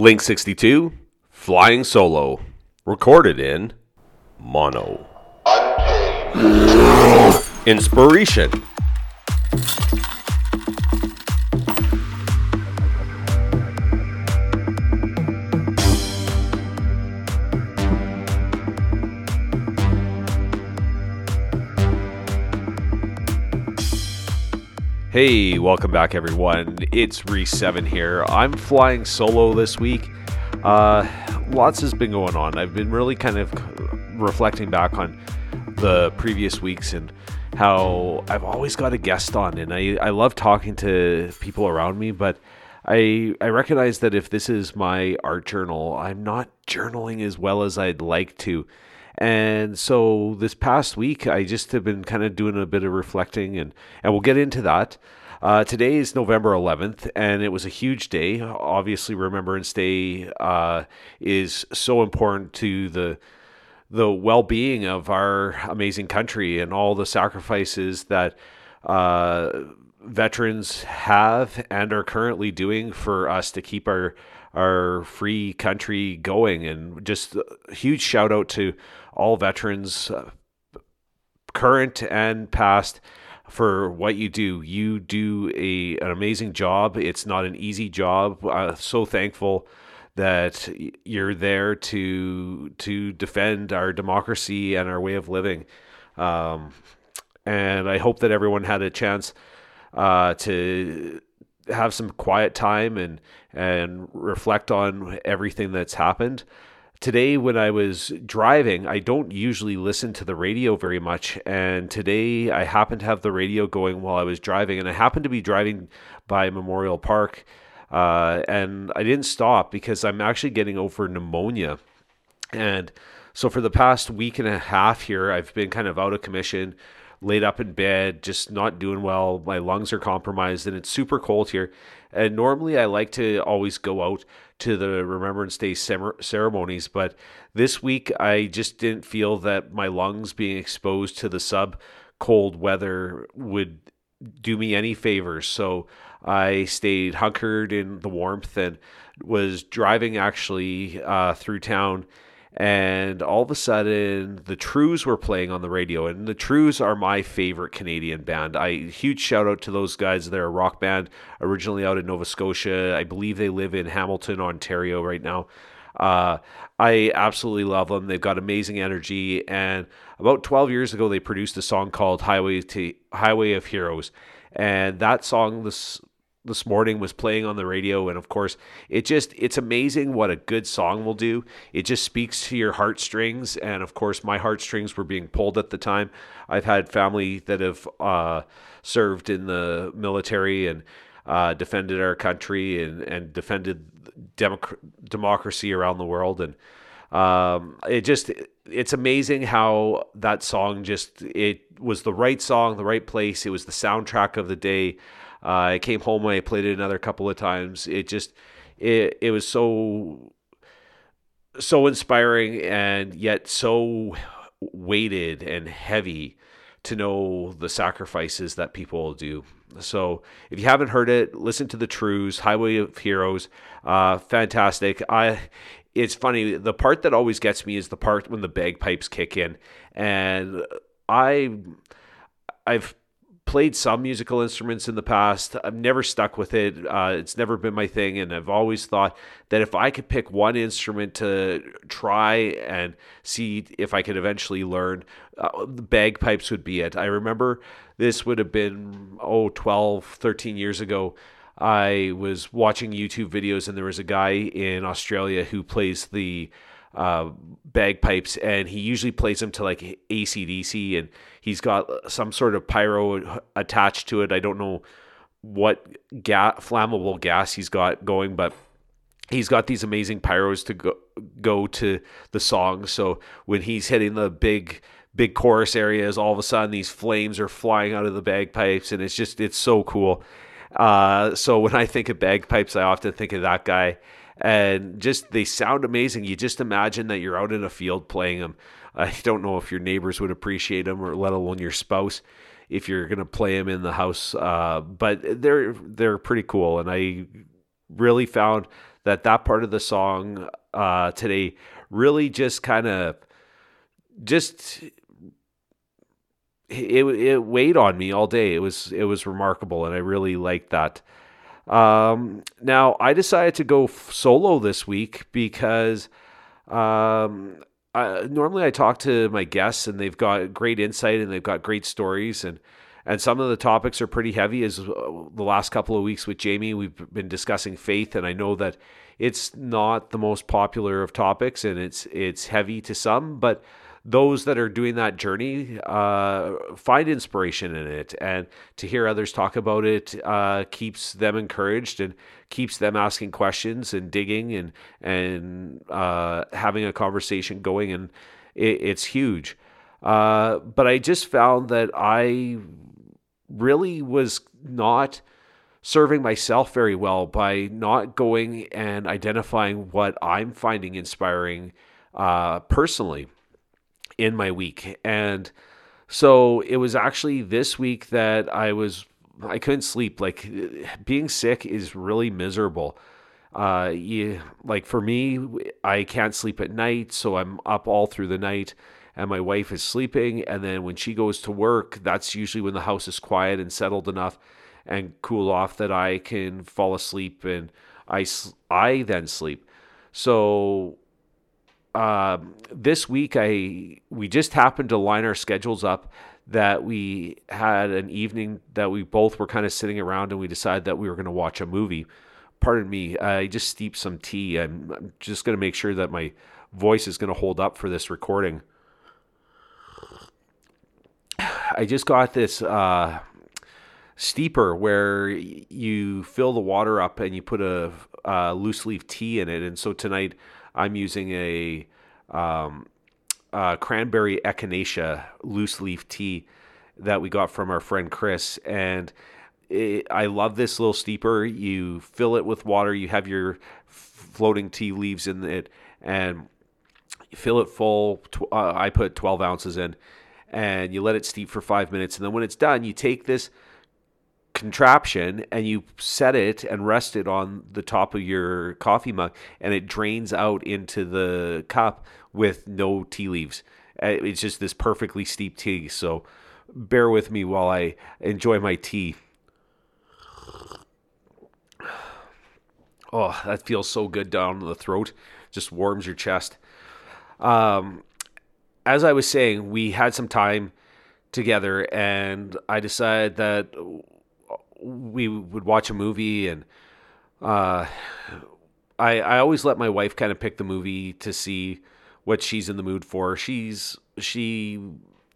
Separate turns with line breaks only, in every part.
Link 62, Flying Solo, recorded in mono. Inspiration. Hey, welcome back, everyone. It's Reese7 here. I'm flying solo this week. Uh, lots has been going on. I've been really kind of reflecting back on the previous weeks and how I've always got a guest on, and I, I love talking to people around me, but I I recognize that if this is my art journal, I'm not journaling as well as I'd like to. And so this past week, I just have been kind of doing a bit of reflecting, and, and we'll get into that. Uh, today is November 11th, and it was a huge day. Obviously, Remembrance Day uh, is so important to the the well-being of our amazing country and all the sacrifices that uh, veterans have and are currently doing for us to keep our our free country going. And just a huge shout out to all veterans, uh, current and past, for what you do. You do a an amazing job. It's not an easy job. Uh, so thankful that you're there to to defend our democracy and our way of living. Um, and I hope that everyone had a chance uh, to have some quiet time and and reflect on everything that's happened. Today, when I was driving, I don't usually listen to the radio very much. And today, I happened to have the radio going while I was driving. And I happened to be driving by Memorial Park. Uh, and I didn't stop because I'm actually getting over pneumonia. And so, for the past week and a half here, I've been kind of out of commission laid up in bed, just not doing well. My lungs are compromised, and it's super cold here. And normally, I like to always go out to the Remembrance Day ceremonies, but this week I just didn't feel that my lungs being exposed to the sub cold weather would do me any favors. So I stayed hunkered in the warmth and was driving actually uh, through town and all of a sudden the Trews were playing on the radio, and the Trews are my favorite Canadian band. I huge shout out to those guys. They're a rock band originally out in Nova Scotia. I believe they live in Hamilton, Ontario right now. Uh, I absolutely love them. They've got amazing energy, and about 12 years ago, they produced a song called "Highway to Highway of Heroes," and that song, this this morning was playing on the radio and of course it just it's amazing what a good song will do. It just speaks to your heartstrings and of course my heartstrings were being pulled at the time. I've had family that have uh, served in the military and uh, defended our country and, and defended democ- democracy around the world and um, it just it's amazing how that song just it was the right song the right place. It was the soundtrack of the day uh, I came home and I played it another couple of times. It just it it was so so inspiring and yet so weighted and heavy to know the sacrifices that people do. So if you haven't heard it, listen to the Trews, Highway of Heroes. Uh, fantastic. I it's funny, the part that always gets me is the part when the bagpipes kick in. And I I've played some musical instruments in the past. I've never stuck with it. Uh, it's never been my thing, and I've always thought that if I could pick one instrument to try and see if I could eventually learn, uh, the bagpipes would be it. I remember this would have been oh 12, 13 years ago. I was watching YouTube videos, and there was a guy in Australia who plays the uh, bagpipes, and he usually plays them to like ACDC, and he's got some sort of pyro attached to it. I don't know what ga- flammable gas he's got going, but he's got these amazing pyros to go, go to the song. So when he's hitting the big big chorus areas, all of a sudden these flames are flying out of the bagpipes, and it's just it's so cool. Uh, so when I think of bagpipes, I often think of that guy and just they sound amazing. You just imagine that you're out in a field playing them. I don't know if your neighbors would appreciate them, or let alone your spouse, if you're gonna play them in the house. Uh, but they're they're pretty cool, and I really found that that part of the song uh, today really just kind of just it it weighed on me all day. It was it was remarkable, and I really liked that. Um, now I decided to go solo this week because um, I, normally I talk to my guests and they've got great insight and they've got great stories and and some of the topics are pretty heavy. As uh, the last couple of weeks with Jamie, we've been discussing faith, and I know that it's not the most popular of topics and it's it's heavy to some, but those that are doing that journey uh, find inspiration in it, and to hear others talk about it uh, keeps them encouraged and keeps them asking questions and digging and and uh, having a conversation going, and it, it's huge. Uh, but I just found that I really was not serving myself very well by not going and identifying what I'm finding inspiring uh, personally in my week. And so it was actually this week that I was I couldn't sleep. Like being sick is really miserable. Uh, you like for me, I can't sleep at night, so I'm up all through the night, and my wife is sleeping. And then when she goes to work, that's usually when the house is quiet and settled enough and cool off that I can fall asleep, and I I then sleep. So uh, this week I we just happened to line our schedules up that we had an evening that we both were kind of sitting around and we decided that we were going to watch a movie. Pardon me, I just steeped some tea. I'm, I'm just going to make sure that my voice is going to hold up for this recording. I just got this uh, steeper where you fill the water up and you put a, a loose leaf tea in it, and so tonight I'm using a um, uh, cranberry echinacea loose leaf tea that we got from our friend Chris. And it, I love this little steeper. You fill it with water, you have your floating tea leaves in it, and you fill it full. Tw- uh, I put 12 ounces in, and you let it steep for five minutes. And then when it's done, you take this contraption and you set it and rest it on the top of your coffee mug and it drains out into the cup with no tea leaves. Uh, it's just this perfectly steep tea. So bear with me while I enjoy my tea. Oh, that feels so good down the throat. Just warms your chest. Um, as I was saying, we had some time together, and I decided that we would watch a movie and uh, I I always let my wife kind of pick the movie to see what she's in the mood for. She's she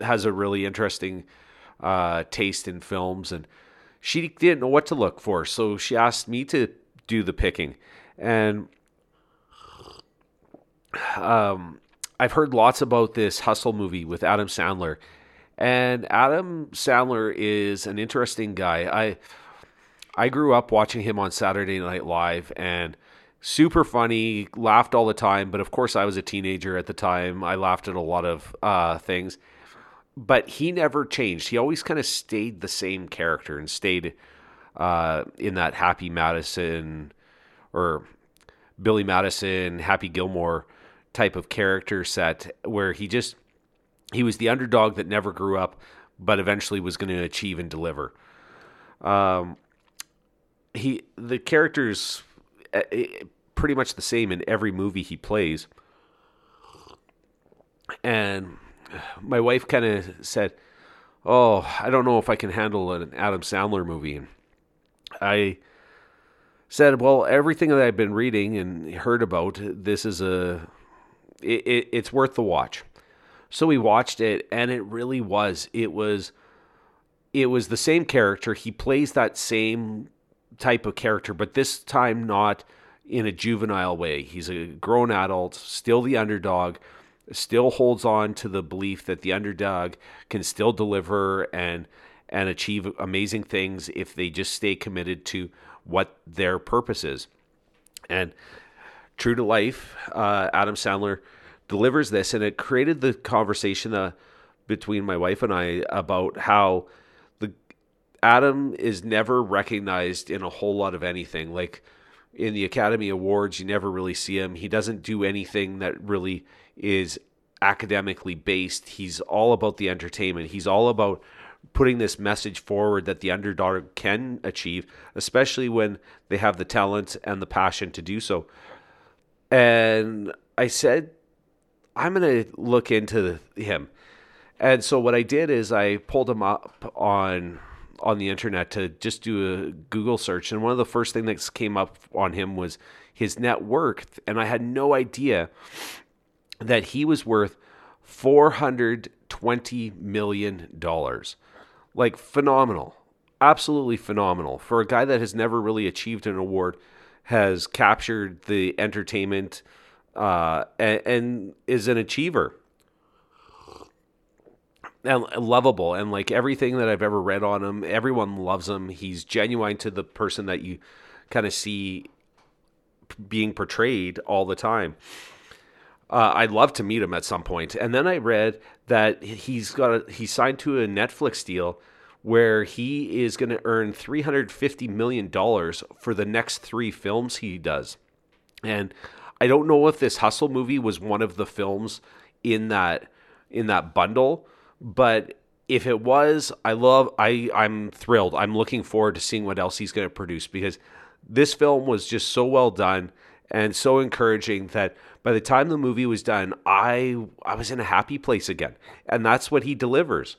has a really interesting uh, taste in films and she didn't know what to look for, so she asked me to do the picking. And um, I've heard lots about this Hustle movie with Adam Sandler and Adam Sandler is an interesting guy. I I grew up watching him on Saturday Night Live and super funny, laughed all the time. But of course, I was a teenager at the time. I laughed at a lot of uh, things. But he never changed. He always kind of stayed the same character and stayed uh, in that Happy Madison or Billy Madison, Happy Gilmore type of character set where he just he was the underdog that never grew up, but eventually was going to achieve and deliver. Um, he the characters eh, eh, pretty much the same in every movie he plays, and my wife kind of said, "Oh, I don't know if I can handle an Adam Sandler movie." And I said, "Well, everything that I've been reading and heard about, this is a it, it, it's worth the watch." So we watched it and it really was. It was it was the same character. He plays that same type of character, but this time not in a juvenile way. He's a grown adult, still the underdog, still holds on to the belief that the underdog can still deliver and and achieve amazing things if they just stay committed to what their purpose is. And true to life, uh, Adam Sandler delivers this, and it created the conversation uh, between my wife and I about how the Adam is never recognized in a whole lot of anything. Like in the Academy Awards, you never really see him. He doesn't do anything that really is academically based. He's all about the entertainment. He's all about putting this message forward that the underdog can achieve, especially when they have the talent and the passion to do so. And I said, I'm going to look into him. And so what I did is I pulled him up on on the internet to just do a Google search, and one of the first things that came up on him was his net worth, and I had no idea that he was worth four hundred twenty million dollars. Like phenomenal, absolutely phenomenal for a guy that has never really achieved an award, has captured the entertainment, uh, and, and is an achiever and lovable and like everything that I've ever read on him, everyone loves him. He's genuine to the person that you kind of see being portrayed all the time. Uh, I'd love to meet him at some point. And then I read that he's got a, he signed to a Netflix deal where he is going to earn 350 million dollars for the next 3 films he does. And I don't know if this Hustle movie was one of the films in that in that bundle but if it was, I love I I'm thrilled. I'm looking forward to seeing what else he's going to produce because this film was just so well done and so encouraging that by the time the movie was done, I I was in a happy place again. And that's what he delivers.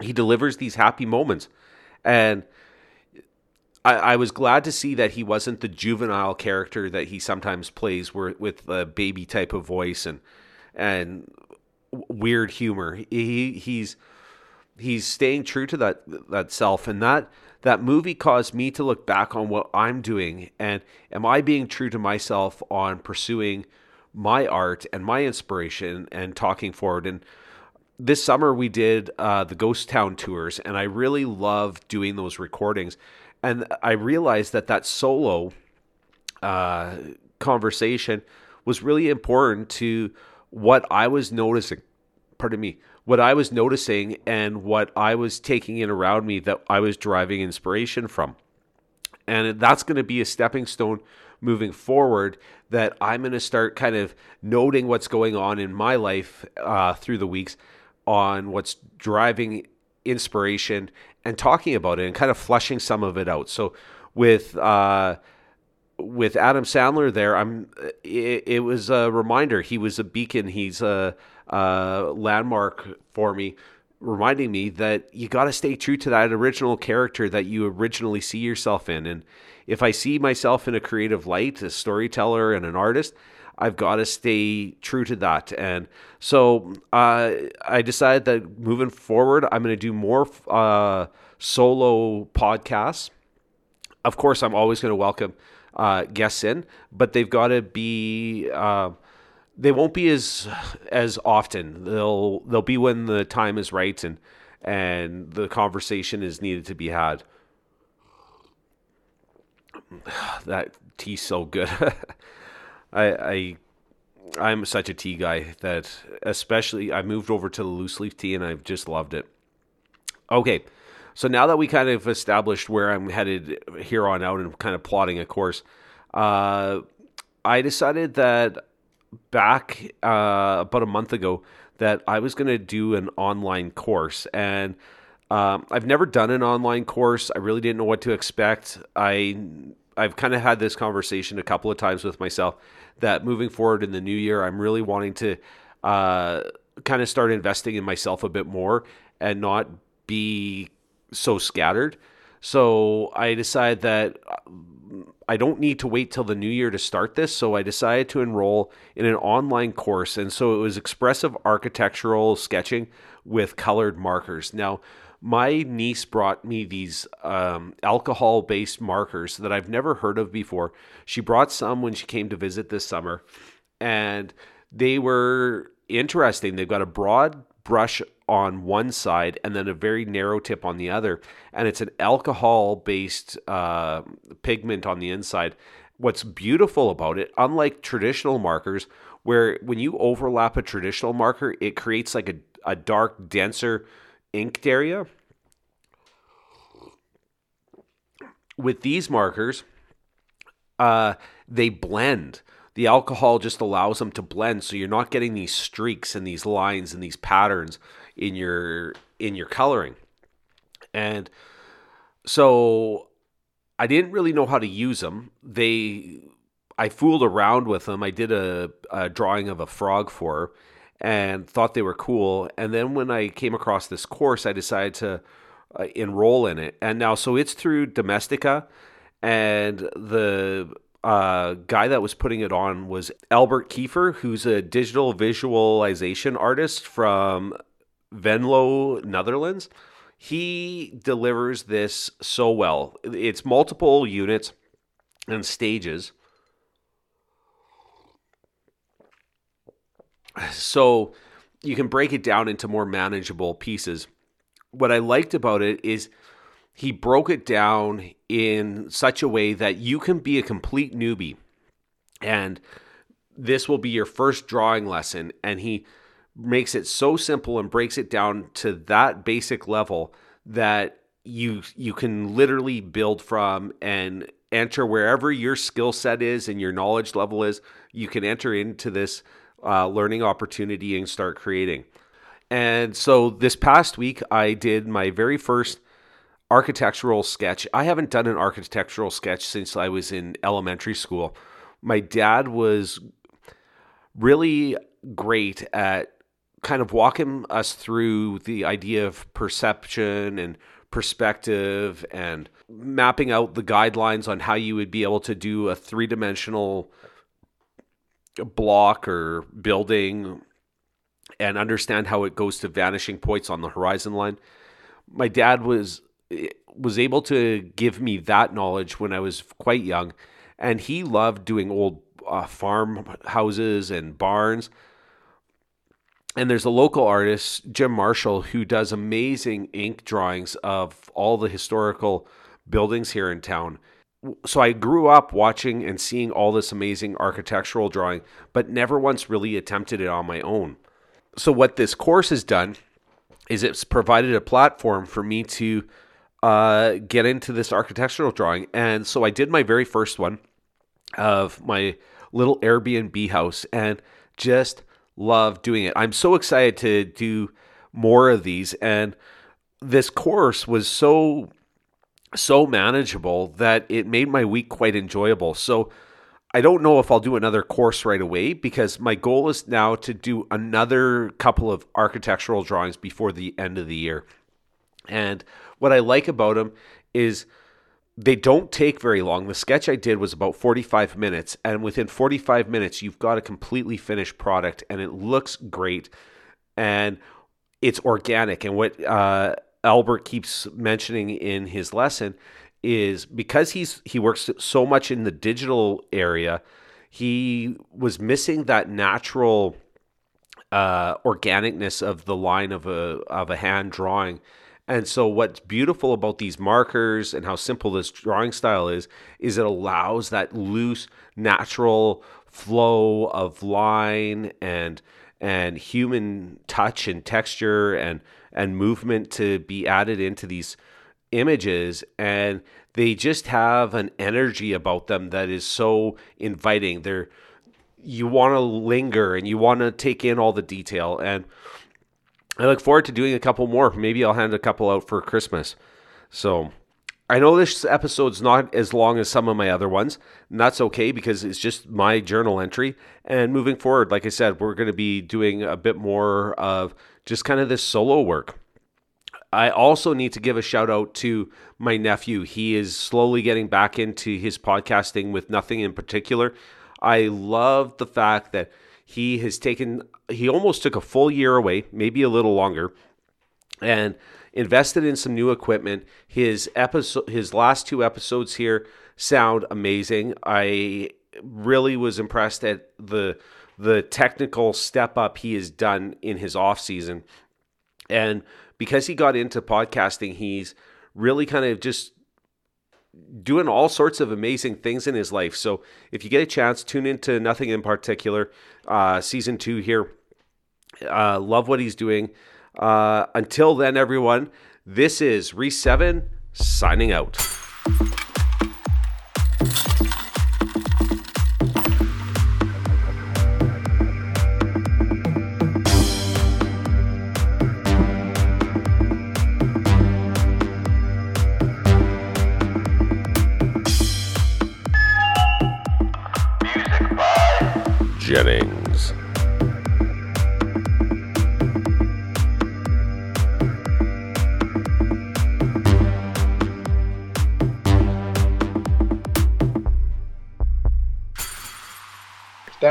He delivers these happy moments. And I, I was glad to see that he wasn't the juvenile character that he sometimes plays where, with a baby type of voice and and weird humor. He he's he's staying true to that that self. And that that movie caused me to look back on what I'm doing and am I being true to myself on pursuing my art and my inspiration and talking forward? And this summer we did uh, the ghost town tours and i really love doing those recordings and i realized that that solo uh, conversation was really important to what I was noticing, pardon me, what I was noticing and what I was taking in around me that I was deriving inspiration from. And that's going to be a stepping stone moving forward that I'm going to start kind of noting what's going on in my life uh, through the weeks on what's driving inspiration and talking about it and kind of flushing some of it out. So with uh, with Adam Sandler there, I'm. It, it, was a reminder. He was a beacon. He's a, a landmark for me, reminding me that you got to stay true to that original character that you originally see yourself in. And if I see myself in a creative light, a storyteller and an artist, I've got to stay true to that. And so uh, I decided that moving forward, I'm going to do more uh, solo podcasts. Of course, I'm always going to welcome uh, guests in, but they've got to be. Uh, they won't be as as often. They'll they'll be when the time is right and and the conversation is needed to be had. that tea's so good. I I I'm such a tea guy that especially I moved over to the loose leaf tea and I've just loved it. Okay. So now that we kind of established where I'm headed here on out and kind of plotting a course, uh, I decided that back uh, about a month ago that I was going to do an online course. And um, I've never done an online course. I really didn't know what to expect. I I've kind of had this conversation a couple of times with myself that moving forward in the new year, I'm really wanting to uh, kind of start investing in myself a bit more and not be so scattered. So I decided that uh, I don't need to wait till the new year to start this. So I decided to enroll in an online course. And so it was expressive architectural sketching with colored markers. Now, my niece brought me these um, alcohol based markers that I've never heard of before. She brought some when she came to visit this summer, and they were interesting. They've got a broad brush on one side and then a very narrow tip on the other. And it's an alcohol based uh, pigment on the inside. What's beautiful about it, unlike traditional markers, where when you overlap a traditional marker, it creates like a, a dark, denser inked area. With these markers, uh, they blend. The alcohol just allows them to blend, so you're not getting these streaks and these lines and these patterns in your in your coloring. And so I didn't really know how to use them. They I fooled around with them. I did a, a drawing of a frog for her and thought they were cool. And then when I came across this course, I decided to uh, enroll in it. And now, so it's through Domestika, and the uh, guy that was putting it on was Albert Kiefer, who's a digital visualization artist from Venlo, Netherlands. He delivers this so well. It's multiple units and stages. So you can break it down into more manageable pieces. What I liked about it is he broke it down in such a way that you can be a complete newbie and this will be your first drawing lesson and he makes it so simple and breaks it down to that basic level that you you can literally build from and enter wherever your skill set is and your knowledge level is you can enter into this uh, learning opportunity and start creating. And so this past week i did my very first architectural sketch. I haven't done an architectural sketch since i was in elementary school. My dad was really great at kind of walking us through the idea of perception and perspective and mapping out the guidelines on how you would be able to do a three dimensional block or building and understand how it goes to vanishing points on the horizon line. My dad was was able to give me that knowledge when I was quite young, and he loved doing old uh, farm houses and barns and there's a local artist, Jim Marshall, who does amazing ink drawings of all the historical buildings here in town. So I grew up watching and seeing all this amazing architectural drawing, but never once really attempted it on my own. So what this course has done is it's provided a platform for me to uh, get into this architectural drawing. And so I did my very first one of my little Airbnb house and just – love doing it. I'm so excited to do more of these and this course was so so manageable that it made my week quite enjoyable. So I don't know if I'll do another course right away because my goal is now to do another couple of architectural drawings before the end of the year. And what I like about them is they don't take very long. The sketch I did was about 45 minutes, and within 45 minutes, you've got a completely finished product, and it looks great, and it's organic. And what uh, Albert keeps mentioning in his lesson is because he's he works so much in the digital area, he was missing that natural uh, organicness of the line of a of a hand drawing. And so, what's beautiful about these markers and how simple this drawing style is, is it allows that loose, natural flow of line and and human touch and texture and and movement to be added into these images and they just have an energy about them that is so inviting they're you want to linger and you want to take in all the detail and I look forward to doing a couple more. Maybe I'll hand a couple out for Christmas. So I know this episode's not as long as some of my other ones, and that's okay because it's just my journal entry. And moving forward, like I said, we're going to be doing a bit more of just kind of this solo work. I also need to give a shout out to my nephew. He is slowly getting back into his podcasting with nothing in particular. I love the fact that he has taken, he almost took a full year away, maybe a little longer, and invested in some new equipment. His episode, his last two episodes here sound amazing. I really was impressed at the the technical step up he has done in his off season, and because he got into podcasting, he's really kind of just doing all sorts of amazing things in his life. So if you get a chance, tune into Nothing in Particular, uh, season two here. Uh, love what he's doing. Uh, until then, everyone, this is Re7 signing out.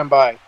Stand by.